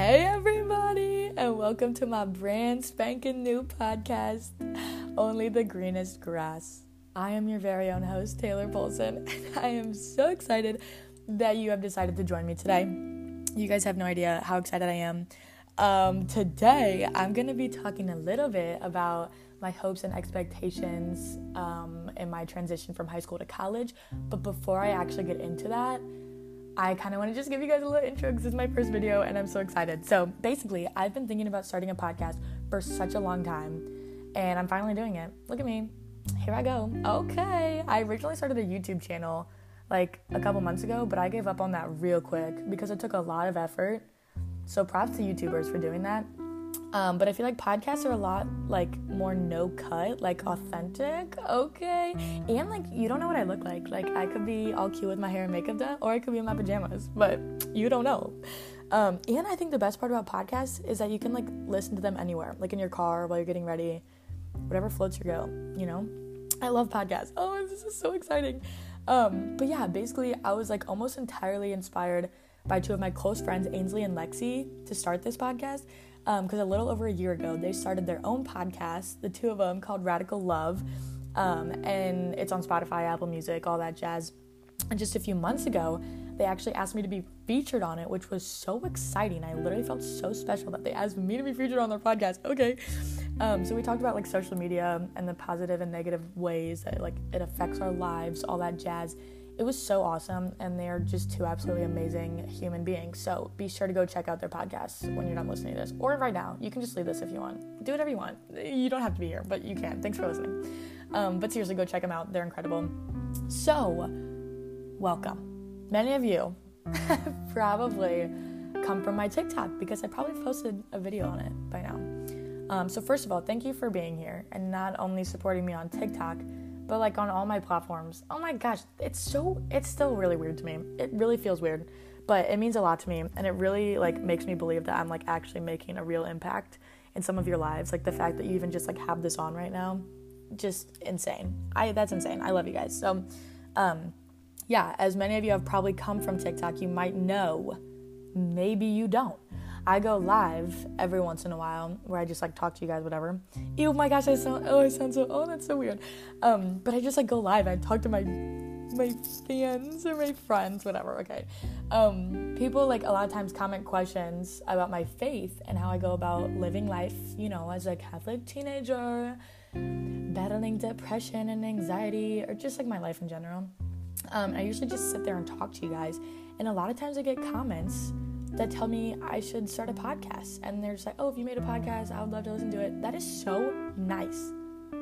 Hey, everybody, and welcome to my brand spanking new podcast, Only the Greenest Grass. I am your very own host, Taylor Polson, and I am so excited that you have decided to join me today. You guys have no idea how excited I am. Um, today, I'm going to be talking a little bit about my hopes and expectations um, in my transition from high school to college. But before I actually get into that, I kind of want to just give you guys a little intro because this is my first video and I'm so excited. So, basically, I've been thinking about starting a podcast for such a long time and I'm finally doing it. Look at me. Here I go. Okay. I originally started a YouTube channel like a couple months ago, but I gave up on that real quick because it took a lot of effort. So, props to YouTubers for doing that. Um, but I feel like podcasts are a lot like more no cut, like authentic, okay? And like you don't know what I look like. Like I could be all cute with my hair and makeup done, or I could be in my pajamas, but you don't know. Um, and I think the best part about podcasts is that you can like listen to them anywhere, like in your car while you're getting ready, whatever floats your goat, you know? I love podcasts. Oh, this is so exciting. Um, but yeah, basically, I was like almost entirely inspired by two of my close friends, Ainsley and Lexi, to start this podcast because um, a little over a year ago they started their own podcast, the two of them called Radical Love, um, and it's on Spotify, Apple Music, all that jazz. And just a few months ago, they actually asked me to be featured on it, which was so exciting. I literally felt so special that they asked me to be featured on their podcast. Okay. Um, so we talked about like social media and the positive and negative ways that like it affects our lives, all that jazz it was so awesome and they're just two absolutely amazing human beings. So be sure to go check out their podcasts when you're done listening to this or right now. You can just leave this if you want. Do whatever you want. You don't have to be here but you can. Thanks for listening. Um, but seriously go check them out. They're incredible. So welcome. Many of you probably come from my tiktok because i probably posted a video on it by now. Um, so first of all thank you for being here and not only supporting me on tiktok but like on all my platforms. Oh my gosh, it's so it's still really weird to me. It really feels weird, but it means a lot to me and it really like makes me believe that I'm like actually making a real impact in some of your lives. Like the fact that you even just like have this on right now, just insane. I that's insane. I love you guys. So um yeah, as many of you have probably come from TikTok, you might know. Maybe you don't. I go live every once in a while where I just like talk to you guys, whatever. Ew, my gosh, I sound oh, I sound so oh, that's so weird. Um, but I just like go live. I talk to my my fans or my friends, whatever. Okay. Um, people like a lot of times comment questions about my faith and how I go about living life, you know, as a Catholic teenager, battling depression and anxiety, or just like my life in general. Um, I usually just sit there and talk to you guys, and a lot of times I get comments that tell me I should start a podcast. And they're just like, oh, if you made a podcast, I would love to listen to it. That is so nice.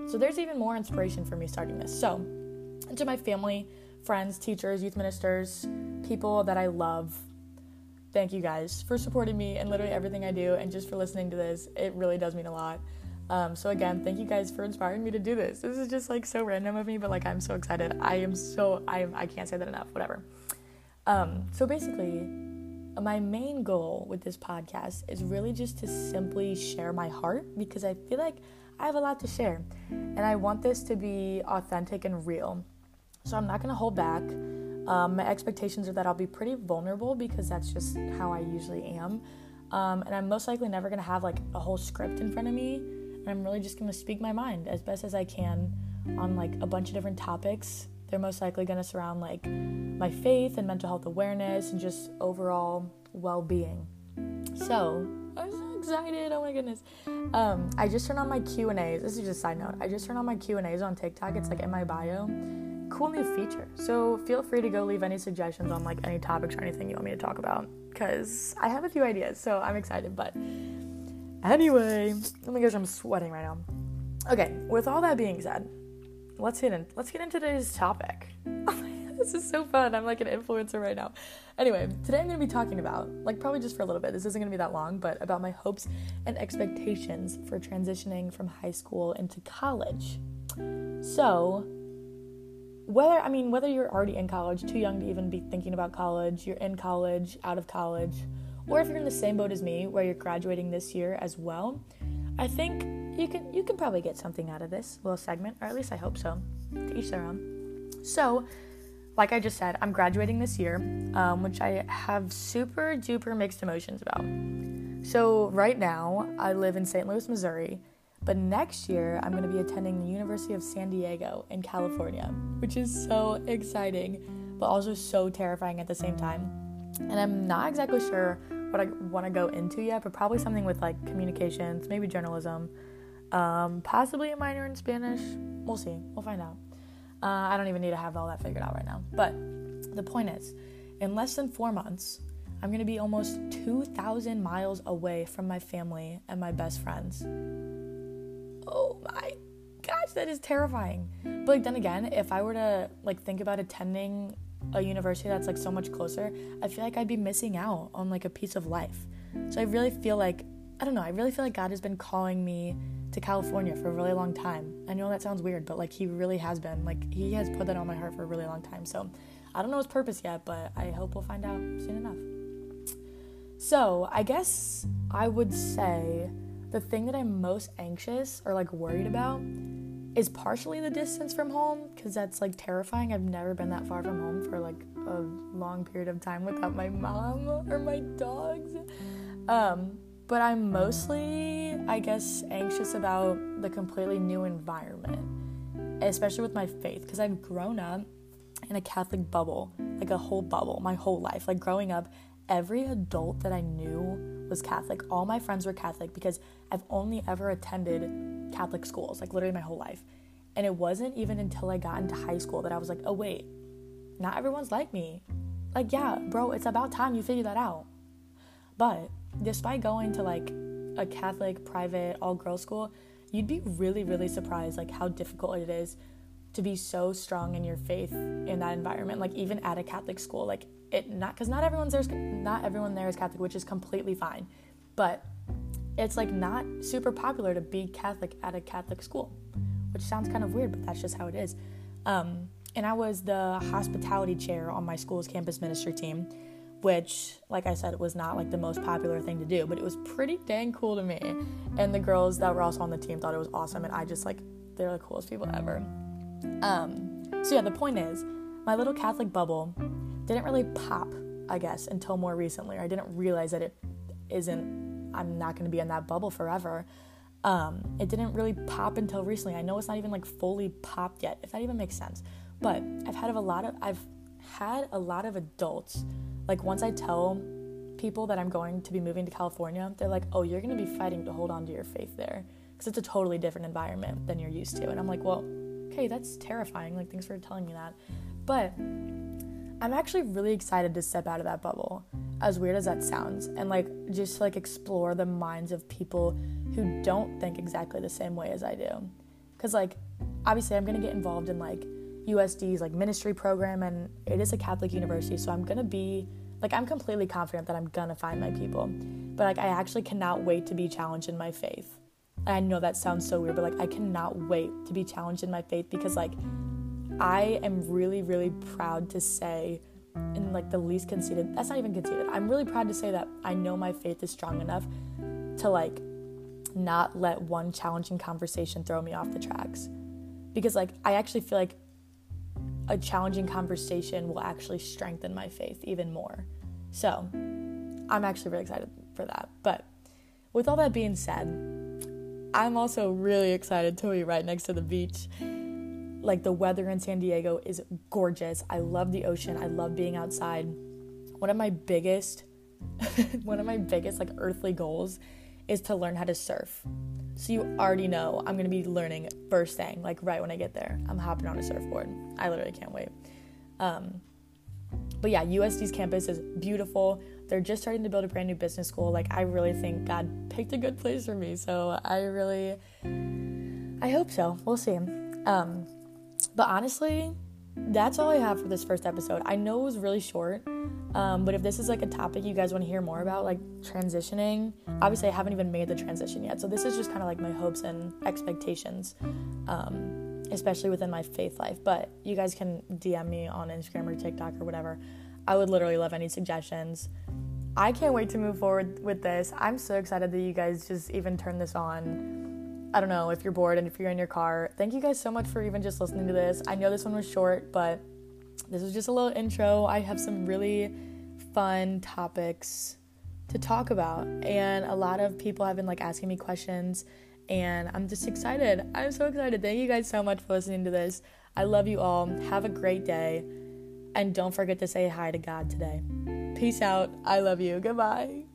So there's even more inspiration for me starting this. So, to my family, friends, teachers, youth ministers, people that I love, thank you guys for supporting me and literally everything I do and just for listening to this. It really does mean a lot. Um, so again, thank you guys for inspiring me to do this. This is just like so random of me, but like I'm so excited. I am so I I can't say that enough. Whatever. Um, so basically, my main goal with this podcast is really just to simply share my heart because I feel like I have a lot to share and I want this to be authentic and real. So I'm not going to hold back. Um, my expectations are that I'll be pretty vulnerable because that's just how I usually am. Um, and I'm most likely never going to have like a whole script in front of me. And I'm really just going to speak my mind as best as I can on like a bunch of different topics they're most likely going to surround like my faith and mental health awareness and just overall well-being. So, I'm so excited. Oh my goodness. Um, I just turned on my Q&As. This is just a side note. I just turned on my Q&As on TikTok. It's like in my bio. Cool new feature. So, feel free to go leave any suggestions on like any topics or anything you want me to talk about cuz I have a few ideas. So, I'm excited, but anyway, oh my gosh, I'm sweating right now. Okay, with all that being said, let's get in let's get into today's topic. this is so fun. I'm like an influencer right now. Anyway, today I'm going to be talking about, like probably just for a little bit. This isn't going to be that long, but about my hopes and expectations for transitioning from high school into college. So, whether I mean whether you're already in college, too young to even be thinking about college, you're in college, out of college, or if you're in the same boat as me where you're graduating this year as well, I think you can you can probably get something out of this little segment, or at least I hope so. To each their own. So, like I just said, I'm graduating this year, um, which I have super duper mixed emotions about. So, right now, I live in St. Louis, Missouri, but next year, I'm going to be attending the University of San Diego in California, which is so exciting, but also so terrifying at the same time. And I'm not exactly sure what I want to go into yet, but probably something with like communications, maybe journalism, um, possibly a minor in Spanish. We'll see. We'll find out. Uh, I don't even need to have all that figured out right now. But the point is, in less than four months, I'm gonna be almost 2,000 miles away from my family and my best friends. Oh my gosh, that is terrifying. But like then again, if I were to like think about attending a university that's like so much closer, I feel like I'd be missing out on like a piece of life. So I really feel like I don't know, I really feel like God has been calling me to California for a really long time. I know that sounds weird, but like he really has been. Like he has put that on my heart for a really long time. So I don't know his purpose yet, but I hope we'll find out soon enough. So I guess I would say the thing that I'm most anxious or like worried about is partially the distance from home because that's like terrifying. I've never been that far from home for like a long period of time without my mom or my dogs. Um, but I'm mostly, I guess, anxious about the completely new environment, especially with my faith, because I've grown up in a Catholic bubble, like a whole bubble, my whole life. Like growing up, every adult that I knew was Catholic. All my friends were Catholic because I've only ever attended Catholic schools, like literally my whole life. And it wasn't even until I got into high school that I was like, oh, wait, not everyone's like me. Like, yeah, bro, it's about time you figure that out. But despite going to like a Catholic private all girls school, you'd be really, really surprised like how difficult it is to be so strong in your faith in that environment. Like even at a Catholic school, like it not because not everyone's there's not everyone there is Catholic, which is completely fine, but it's like not super popular to be Catholic at a Catholic school, which sounds kind of weird, but that's just how it is. Um, and I was the hospitality chair on my school's campus ministry team which, like I said, was not like the most popular thing to do, but it was pretty dang cool to me. And the girls that were also on the team thought it was awesome, and I just like they're the coolest people ever. Um, so yeah, the point is, my little Catholic bubble didn't really pop, I guess, until more recently. I didn't realize that it isn't. I'm not going to be in that bubble forever. Um, it didn't really pop until recently. I know it's not even like fully popped yet, if that even makes sense. But I've had a lot of I've had a lot of adults like once I tell people that I'm going to be moving to California, they're like, "Oh, you're going to be fighting to hold on to your faith there because it's a totally different environment than you're used to." And I'm like, "Well, okay, that's terrifying. Like thanks for telling me that." But I'm actually really excited to step out of that bubble. As weird as that sounds, and like just like explore the minds of people who don't think exactly the same way as I do. Cuz like obviously I'm going to get involved in like USD's like ministry program and it is a Catholic university, so I'm going to be like I'm completely confident that I'm gonna find my people. But like I actually cannot wait to be challenged in my faith. I know that sounds so weird, but like I cannot wait to be challenged in my faith because like I am really, really proud to say in like the least conceited that's not even conceited. I'm really proud to say that I know my faith is strong enough to like not let one challenging conversation throw me off the tracks. Because like I actually feel like a challenging conversation will actually strengthen my faith even more. So I'm actually really excited for that. But with all that being said, I'm also really excited to be right next to the beach. Like the weather in San Diego is gorgeous. I love the ocean. I love being outside. One of my biggest one of my biggest like earthly goals is to learn how to surf. So you already know I'm gonna be learning first thing, like right when I get there. I'm hopping on a surfboard. I literally can't wait. Um, but yeah, USD's campus is beautiful. They're just starting to build a brand new business school. Like I really think God picked a good place for me. So I really, I hope so. We'll see. Um, but honestly, that's all I have for this first episode. I know it was really short, um, but if this is like a topic you guys want to hear more about, like transitioning, obviously I haven't even made the transition yet. So this is just kind of like my hopes and expectations, um, especially within my faith life. But you guys can DM me on Instagram or TikTok or whatever. I would literally love any suggestions. I can't wait to move forward with this. I'm so excited that you guys just even turned this on. I don't know if you're bored and if you're in your car. Thank you guys so much for even just listening to this. I know this one was short, but this was just a little intro. I have some really fun topics to talk about. And a lot of people have been like asking me questions, and I'm just excited. I'm so excited. Thank you guys so much for listening to this. I love you all. Have a great day. And don't forget to say hi to God today. Peace out. I love you. Goodbye.